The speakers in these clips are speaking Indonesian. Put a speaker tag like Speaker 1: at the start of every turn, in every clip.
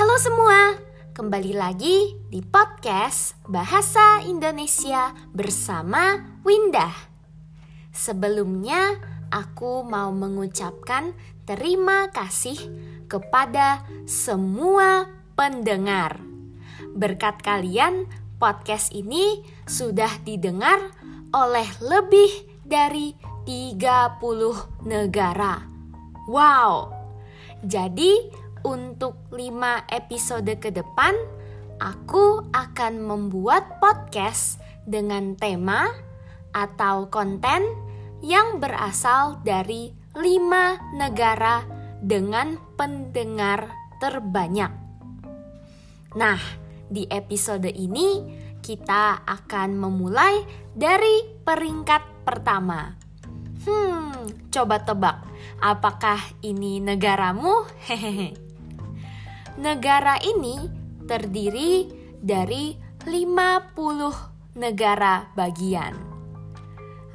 Speaker 1: Halo semua, kembali lagi di podcast Bahasa Indonesia bersama Windah. Sebelumnya, aku mau mengucapkan terima kasih kepada semua pendengar. Berkat kalian, podcast ini sudah didengar oleh lebih dari 30 negara. Wow! Jadi, untuk 5 episode ke depan, aku akan membuat podcast dengan tema atau konten yang berasal dari 5 negara dengan pendengar terbanyak. Nah, di episode ini kita akan memulai dari peringkat pertama. Hmm, coba tebak, apakah ini negaramu? Hehehe. Negara ini terdiri dari 50 negara bagian.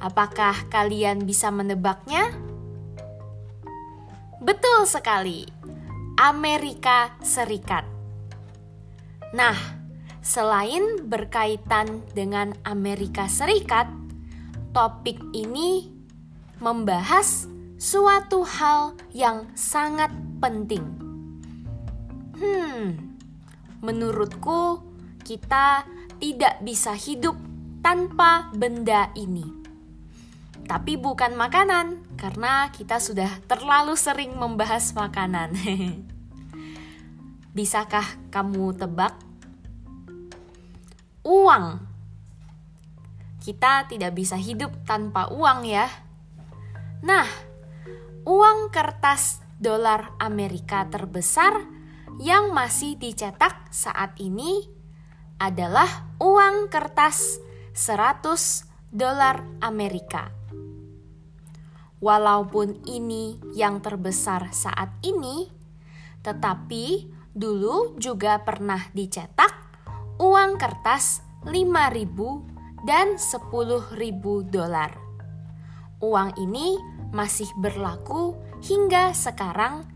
Speaker 1: Apakah kalian bisa menebaknya? Betul sekali. Amerika Serikat. Nah, selain berkaitan dengan Amerika Serikat, topik ini membahas suatu hal yang sangat penting. Hmm, menurutku kita tidak bisa hidup tanpa benda ini. Tapi bukan makanan, karena kita sudah terlalu sering membahas makanan. Bisakah kamu tebak? Uang. Kita tidak bisa hidup tanpa uang, ya. Nah, uang kertas dolar Amerika terbesar yang masih dicetak saat ini adalah uang kertas 100 dolar Amerika. Walaupun ini yang terbesar saat ini, tetapi dulu juga pernah dicetak uang kertas 5000 dan 10.000 dolar. Uang ini masih berlaku hingga sekarang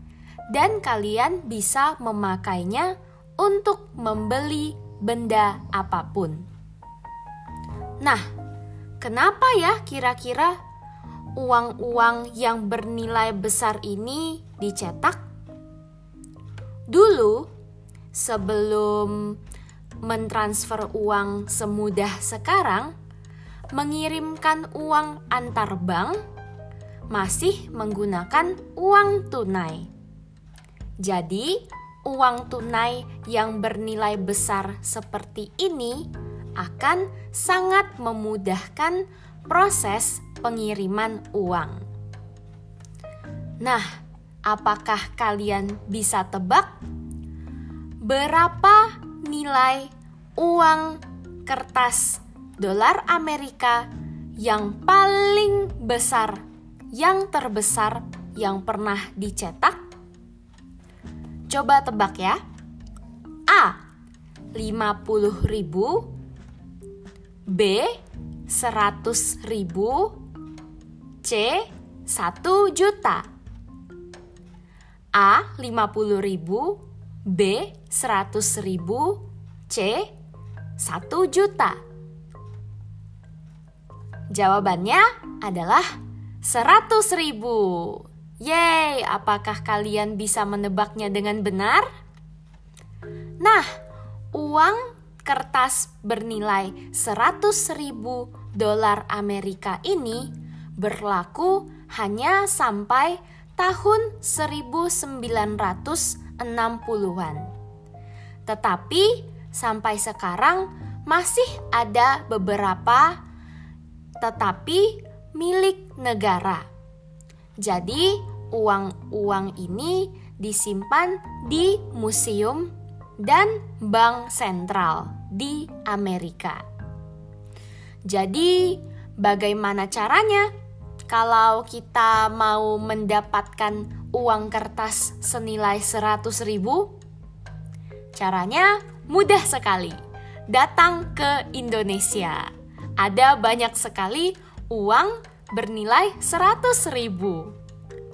Speaker 1: dan kalian bisa memakainya untuk membeli benda apa pun. Nah, kenapa ya kira-kira uang-uang yang bernilai besar ini dicetak? Dulu, sebelum mentransfer uang semudah sekarang, mengirimkan uang antar bank masih menggunakan uang tunai. Jadi, uang tunai yang bernilai besar seperti ini akan sangat memudahkan proses pengiriman uang. Nah, apakah kalian bisa tebak berapa nilai uang kertas dolar Amerika yang paling besar, yang terbesar yang pernah dicetak? Coba tebak ya. A. 50 ribu B. 100 ribu C. 1 juta A. 50 ribu B. 100 ribu C. 1 juta Jawabannya adalah 100 ribu Yeay, apakah kalian bisa menebaknya dengan benar? Nah, uang kertas bernilai 100 ribu dolar Amerika ini berlaku hanya sampai tahun 1960-an. Tetapi sampai sekarang masih ada beberapa tetapi milik negara. Jadi, uang-uang ini disimpan di museum dan bank sentral di Amerika. Jadi, bagaimana caranya kalau kita mau mendapatkan uang kertas senilai 100 ribu? Caranya mudah sekali. Datang ke Indonesia ada banyak sekali uang bernilai 100 ribu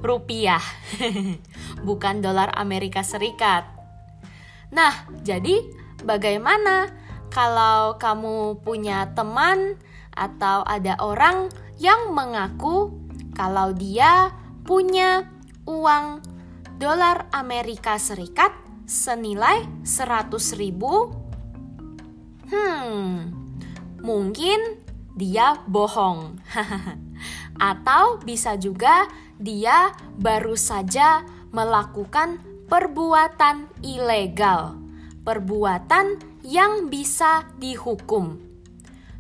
Speaker 1: rupiah, bukan dolar Amerika Serikat. Nah, jadi bagaimana kalau kamu punya teman atau ada orang yang mengaku kalau dia punya uang dolar Amerika Serikat senilai 100 ribu? Hmm, mungkin dia bohong. Atau bisa juga dia baru saja melakukan perbuatan ilegal, perbuatan yang bisa dihukum.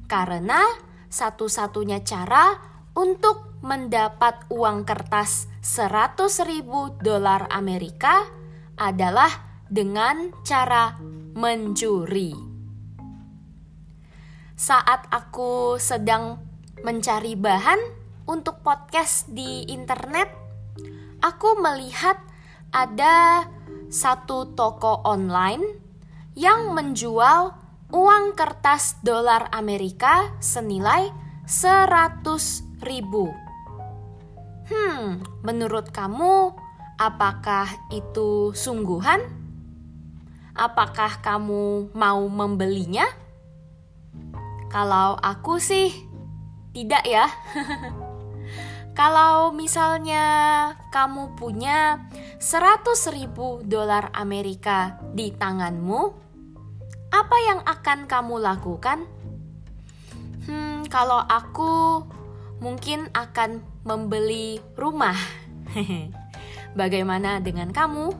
Speaker 1: Karena satu-satunya cara untuk mendapat uang kertas 100 ribu dolar Amerika adalah dengan cara mencuri. Saat aku sedang mencari bahan untuk podcast di internet, aku melihat ada satu toko online yang menjual uang kertas dolar Amerika senilai 100 ribu. Hmm, menurut kamu apakah itu sungguhan? Apakah kamu mau membelinya? Kalau aku sih tidak ya. Kalau misalnya kamu punya 100 ribu dolar Amerika di tanganmu, apa yang akan kamu lakukan? Hmm, kalau aku mungkin akan membeli rumah. Bagaimana dengan kamu?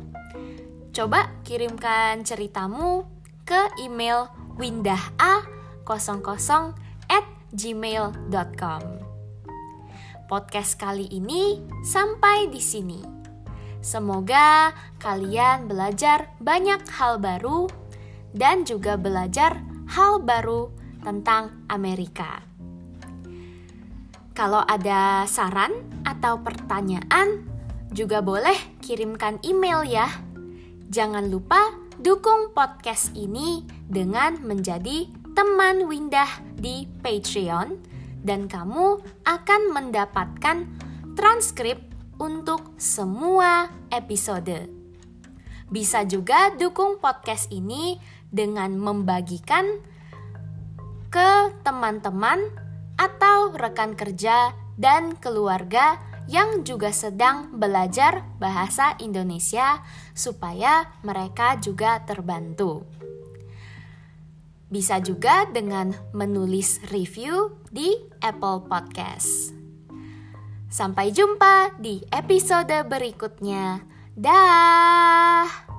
Speaker 1: Coba kirimkan ceritamu ke email windah.a00 at gmail.com podcast kali ini sampai di sini. Semoga kalian belajar banyak hal baru dan juga belajar hal baru tentang Amerika. Kalau ada saran atau pertanyaan, juga boleh kirimkan email ya. Jangan lupa dukung podcast ini dengan menjadi teman Windah di Patreon dan kamu akan mendapatkan transkrip untuk semua episode. Bisa juga dukung podcast ini dengan membagikan ke teman-teman atau rekan kerja dan keluarga yang juga sedang belajar bahasa Indonesia supaya mereka juga terbantu. Bisa juga dengan menulis review di Apple Podcast. Sampai jumpa di episode berikutnya. Dah.